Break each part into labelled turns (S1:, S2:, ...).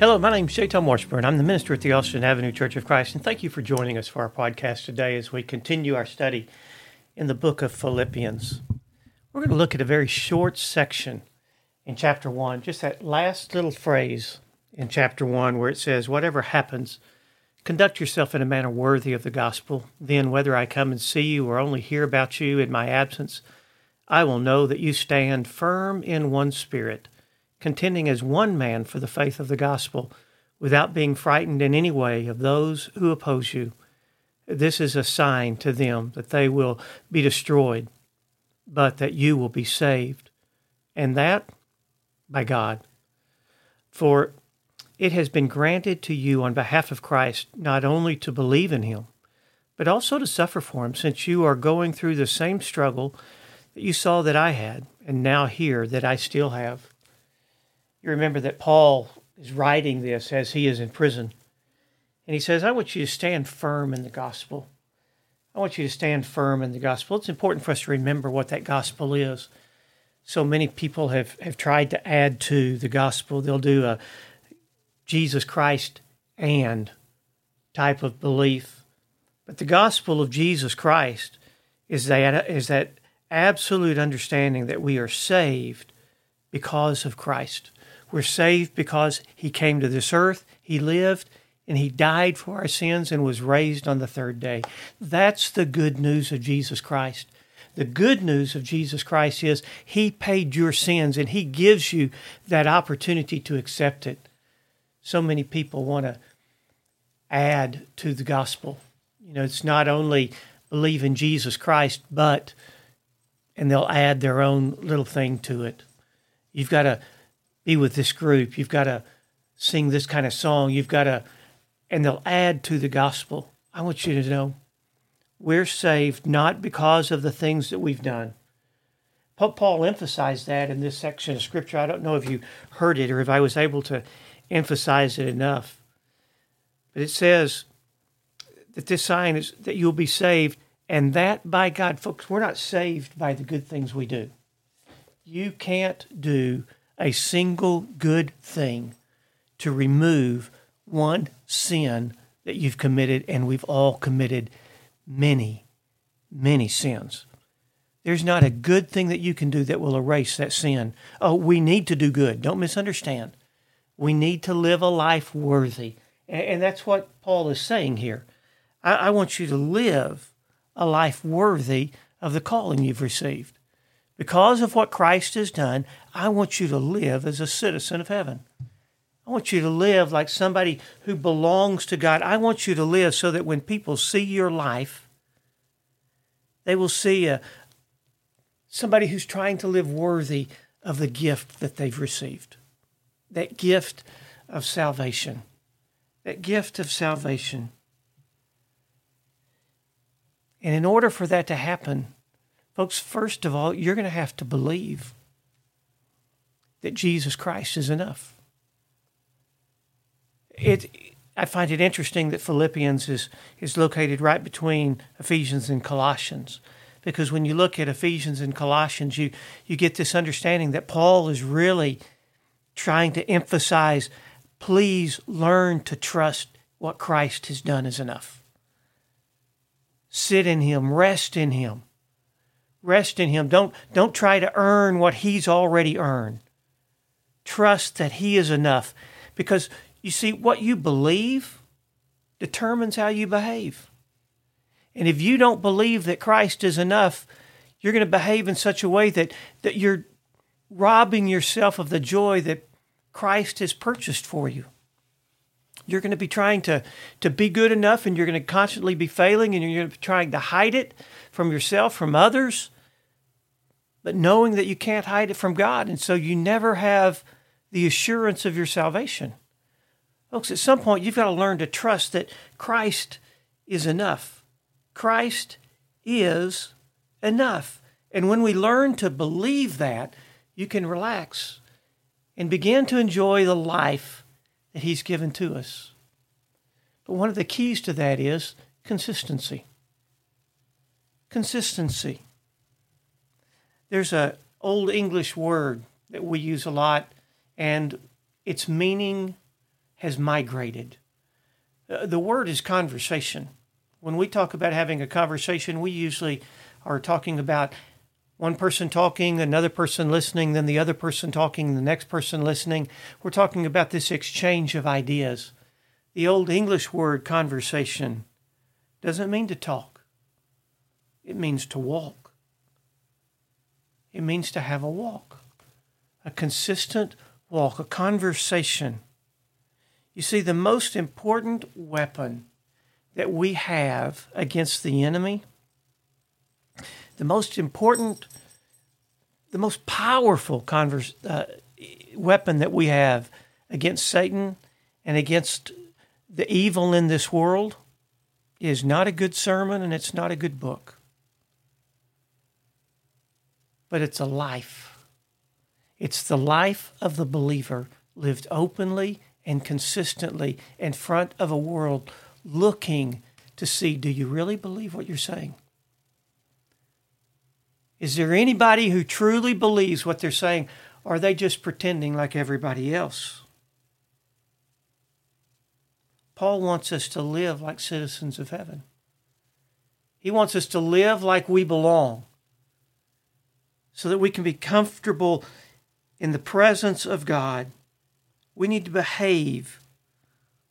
S1: Hello, my name is Shaitan Washburn. I'm the minister at the Austin Avenue Church of Christ, and thank you for joining us for our podcast today as we continue our study in the book of Philippians. We're going to look at a very short section in chapter 1, just that last little phrase in chapter 1 where it says, Whatever happens, conduct yourself in a manner worthy of the gospel. Then, whether I come and see you or only hear about you in my absence, I will know that you stand firm in one spirit contending as one man for the faith of the gospel, without being frightened in any way of those who oppose you. This is a sign to them that they will be destroyed, but that you will be saved, and that by God. For it has been granted to you on behalf of Christ not only to believe in him, but also to suffer for him, since you are going through the same struggle that you saw that I had, and now hear that I still have. You remember that Paul is writing this as he is in prison. And he says, I want you to stand firm in the gospel. I want you to stand firm in the gospel. It's important for us to remember what that gospel is. So many people have, have tried to add to the gospel. They'll do a Jesus Christ and type of belief. But the gospel of Jesus Christ is that, is that absolute understanding that we are saved because of Christ. We're saved because he came to this earth, he lived, and he died for our sins and was raised on the third day. That's the good news of Jesus Christ. The good news of Jesus Christ is he paid your sins and he gives you that opportunity to accept it. So many people want to add to the gospel. You know, it's not only believe in Jesus Christ, but, and they'll add their own little thing to it. You've got to be with this group. You've got to sing this kind of song. You've got to, and they'll add to the gospel. I want you to know we're saved not because of the things that we've done. Pope Paul emphasized that in this section of scripture. I don't know if you heard it or if I was able to emphasize it enough. But it says that this sign is that you'll be saved, and that by God. Folks, we're not saved by the good things we do. You can't do a single good thing to remove one sin that you've committed, and we've all committed many, many sins. There's not a good thing that you can do that will erase that sin. Oh, we need to do good. Don't misunderstand. We need to live a life worthy. And that's what Paul is saying here. I want you to live a life worthy of the calling you've received. Because of what Christ has done, I want you to live as a citizen of heaven. I want you to live like somebody who belongs to God. I want you to live so that when people see your life, they will see a, somebody who's trying to live worthy of the gift that they've received. That gift of salvation. That gift of salvation. And in order for that to happen, Folks, first of all, you're going to have to believe that Jesus Christ is enough. It, I find it interesting that Philippians is, is located right between Ephesians and Colossians. Because when you look at Ephesians and Colossians, you, you get this understanding that Paul is really trying to emphasize please learn to trust what Christ has done is enough. Sit in Him, rest in Him. Rest in Him. Don't, don't try to earn what He's already earned. Trust that He is enough. Because you see, what you believe determines how you behave. And if you don't believe that Christ is enough, you're going to behave in such a way that, that you're robbing yourself of the joy that Christ has purchased for you. You're going to be trying to, to be good enough and you're going to constantly be failing and you're going to be trying to hide it from yourself, from others, but knowing that you can't hide it from God. And so you never have the assurance of your salvation. Folks, at some point, you've got to learn to trust that Christ is enough. Christ is enough. And when we learn to believe that, you can relax and begin to enjoy the life that He's given to us. But one of the keys to that is consistency consistency. There's a old English word that we use a lot, and its meaning has migrated. Uh, the word is conversation. When we talk about having a conversation, we usually are talking about one person talking, another person listening, then the other person talking, the next person listening. We're talking about this exchange of ideas. The old English word conversation doesn't mean to talk, it means to walk. It means to have a walk, a consistent walk, a conversation. You see, the most important weapon that we have against the enemy the most important, the most powerful converse, uh, weapon that we have against Satan and against the evil in this world is not a good sermon and it's not a good book. But it's a life. It's the life of the believer lived openly and consistently in front of a world looking to see do you really believe what you're saying? Is there anybody who truly believes what they're saying? Or are they just pretending like everybody else? Paul wants us to live like citizens of heaven. He wants us to live like we belong so that we can be comfortable in the presence of God. We need to behave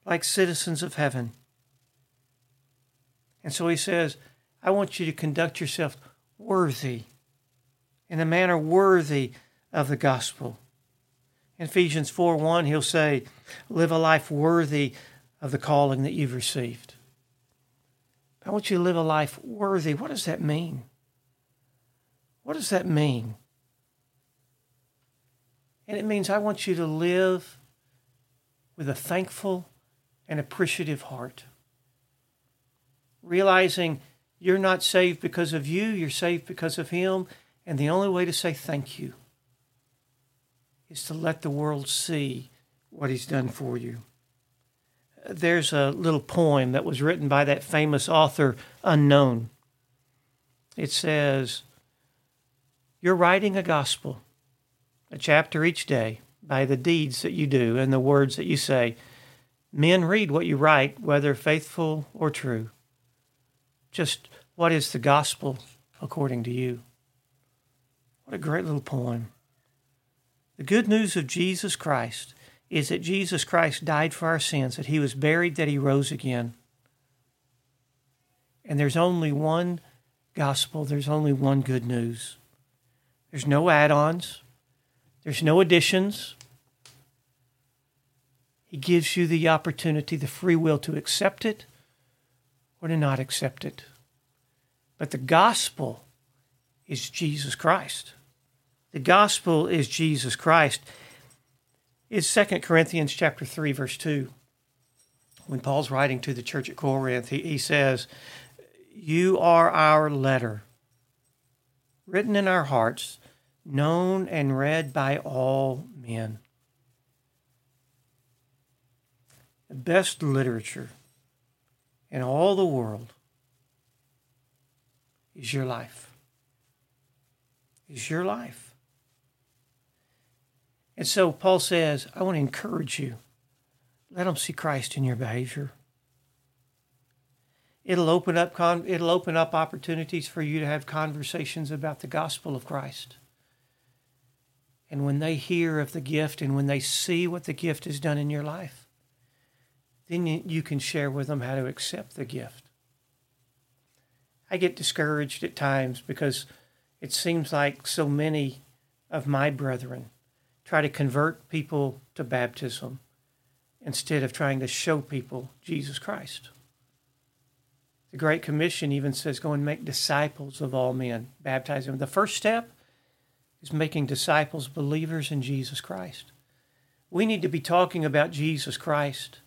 S1: like citizens of heaven. And so he says, I want you to conduct yourself worthy in a manner worthy of the gospel. In Ephesians 4 1, he'll say, Live a life worthy of the calling that you've received. I want you to live a life worthy. What does that mean? What does that mean? And it means I want you to live with a thankful and appreciative heart, realizing you're not saved because of you, you're saved because of Him, and the only way to say thank you is to let the world see what He's done for you. There's a little poem that was written by that famous author, Unknown. It says, You're writing a gospel, a chapter each day, by the deeds that you do and the words that you say. Men read what you write, whether faithful or true. Just what is the gospel according to you? What a great little poem. The good news of Jesus Christ is that Jesus Christ died for our sins, that he was buried, that he rose again. And there's only one gospel, there's only one good news. There's no add ons, there's no additions. He gives you the opportunity, the free will to accept it or to not accept it. But the gospel is Jesus Christ. The gospel is Jesus Christ. It's 2 Corinthians chapter 3, verse 2. When Paul's writing to the church at Corinth, he, he says, You are our letter, written in our hearts, known and read by all men. The best literature in all the world is your life. Is your life. And so Paul says, I want to encourage you. Let them see Christ in your behavior. It'll open up con- it'll open up opportunities for you to have conversations about the gospel of Christ. And when they hear of the gift and when they see what the gift has done in your life, then you can share with them how to accept the gift. I get discouraged at times because it seems like so many of my brethren try to convert people to baptism instead of trying to show people Jesus Christ. The Great Commission even says, Go and make disciples of all men, baptize them. The first step is making disciples, believers in Jesus Christ. We need to be talking about Jesus Christ.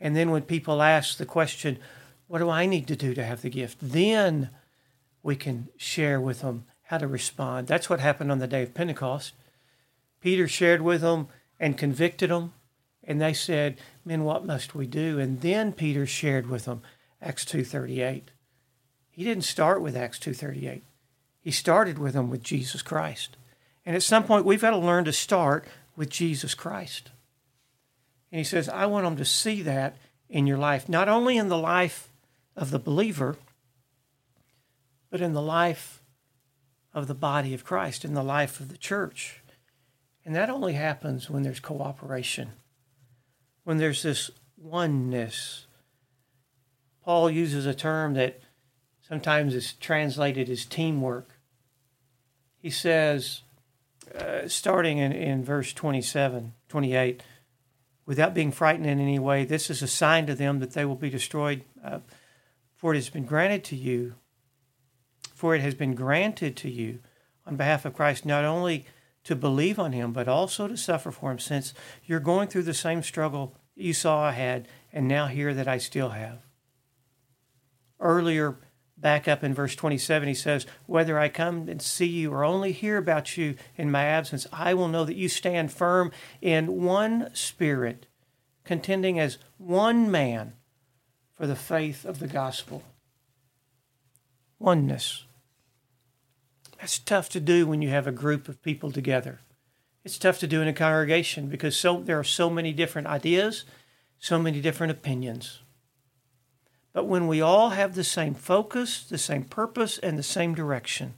S1: And then when people ask the question, What do I need to do to have the gift? Then we can share with them how to respond. That's what happened on the day of Pentecost. Peter shared with them and convicted them. And they said, Men, what must we do? And then Peter shared with them Acts 2.38. He didn't start with Acts 2.38. He started with them with Jesus Christ. And at some point, we've got to learn to start with Jesus Christ. And he says, I want them to see that in your life, not only in the life of the believer, but in the life of the body of Christ, in the life of the church. And that only happens when there's cooperation, when there's this oneness. Paul uses a term that sometimes it's translated as teamwork. He says, uh, starting in, in verse 27, 28, without being frightened in any way, this is a sign to them that they will be destroyed. Uh, for it has been granted to you, for it has been granted to you on behalf of Christ not only to believe on him, but also to suffer for him, since you're going through the same struggle you saw I had, and now hear that I still have. Earlier, back up in verse 27, he says, Whether I come and see you or only hear about you in my absence, I will know that you stand firm in one spirit, contending as one man for the faith of the gospel. Oneness. That's tough to do when you have a group of people together. It's tough to do in a congregation because so there are so many different ideas, so many different opinions. But when we all have the same focus, the same purpose, and the same direction,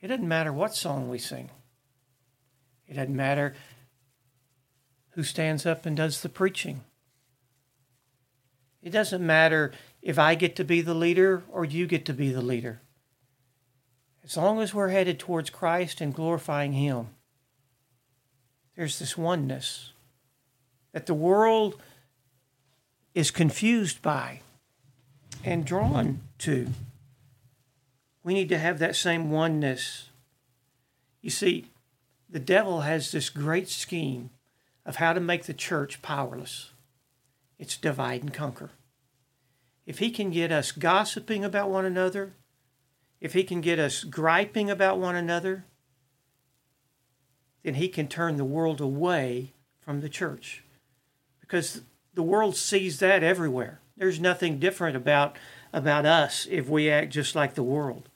S1: it doesn't matter what song we sing. It doesn't matter who stands up and does the preaching. It doesn't matter if I get to be the leader or you get to be the leader. As long as we're headed towards Christ and glorifying Him, there's this oneness that the world is confused by and drawn to. We need to have that same oneness. You see, the devil has this great scheme of how to make the church powerless it's divide and conquer. If he can get us gossiping about one another, if he can get us griping about one another, then he can turn the world away from the church. Because the world sees that everywhere. There's nothing different about, about us if we act just like the world.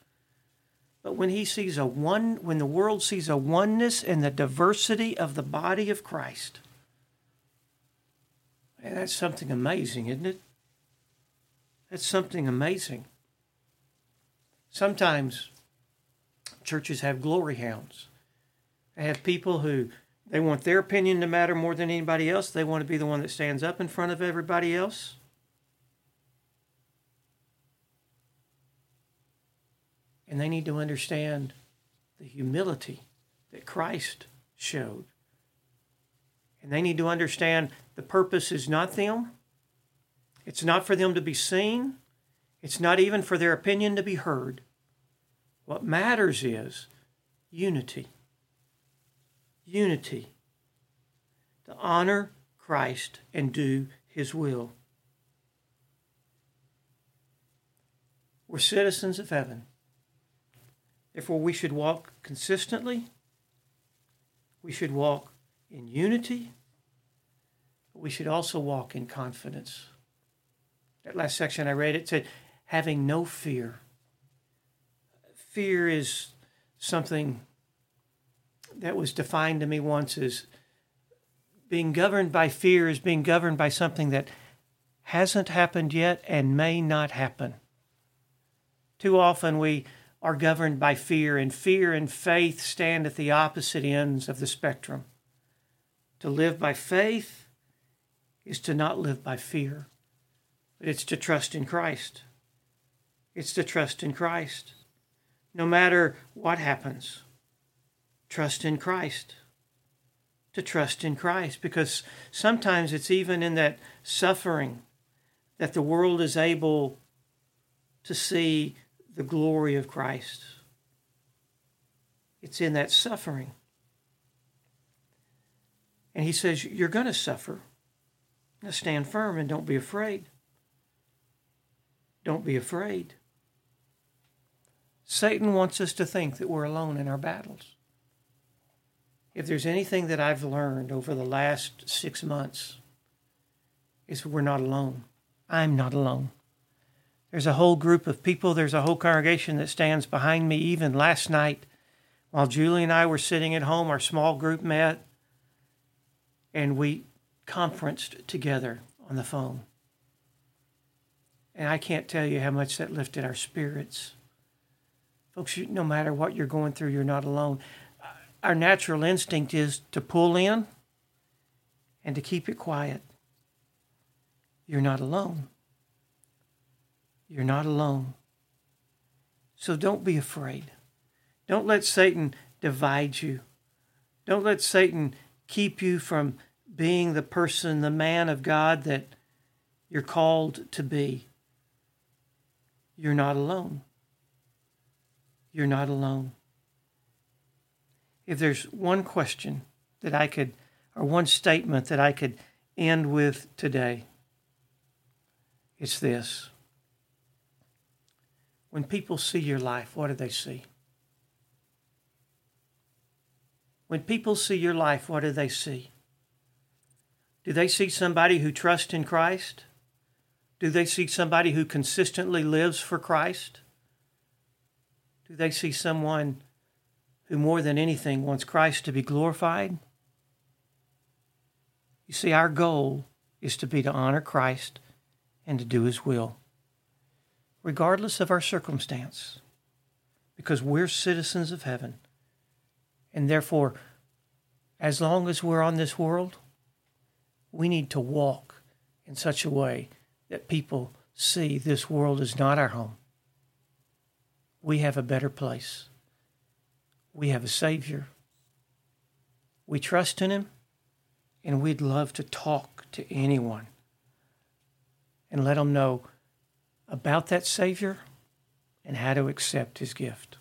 S1: But when he sees a one when the world sees a oneness in the diversity of the body of Christ, man, that's something amazing, isn't it? That's something amazing. Sometimes churches have glory hounds. They have people who they want their opinion to matter more than anybody else. They want to be the one that stands up in front of everybody else. And they need to understand the humility that Christ showed. And they need to understand the purpose is not them, it's not for them to be seen, it's not even for their opinion to be heard. What matters is unity. Unity. To honor Christ and do his will. We're citizens of heaven. Therefore, we should walk consistently. We should walk in unity. But we should also walk in confidence. That last section I read, it said, having no fear. Fear is something that was defined to me once as being governed by fear is being governed by something that hasn't happened yet and may not happen. Too often we are governed by fear, and fear and faith stand at the opposite ends of the spectrum. To live by faith is to not live by fear, but it's to trust in Christ. It's to trust in Christ. No matter what happens, trust in Christ. To trust in Christ, because sometimes it's even in that suffering that the world is able to see the glory of Christ. It's in that suffering. And he says, You're going to suffer. Now stand firm and don't be afraid. Don't be afraid. Satan wants us to think that we're alone in our battles. If there's anything that I've learned over the last six months, is we're not alone. I'm not alone. There's a whole group of people, there's a whole congregation that stands behind me. Even last night, while Julie and I were sitting at home, our small group met, and we conferenced together on the phone. And I can't tell you how much that lifted our spirits. Folks, no matter what you're going through, you're not alone. Our natural instinct is to pull in and to keep it quiet. You're not alone. You're not alone. So don't be afraid. Don't let Satan divide you. Don't let Satan keep you from being the person, the man of God that you're called to be. You're not alone. You're not alone. If there's one question that I could, or one statement that I could end with today, it's this. When people see your life, what do they see? When people see your life, what do they see? Do they see somebody who trusts in Christ? Do they see somebody who consistently lives for Christ? Do they see someone who, more than anything, wants Christ to be glorified? You see, our goal is to be to honor Christ and to do His will, regardless of our circumstance, because we're citizens of heaven. And therefore, as long as we're on this world, we need to walk in such a way that people see this world is not our home. We have a better place. We have a Savior. We trust in Him, and we'd love to talk to anyone and let them know about that Savior and how to accept His gift.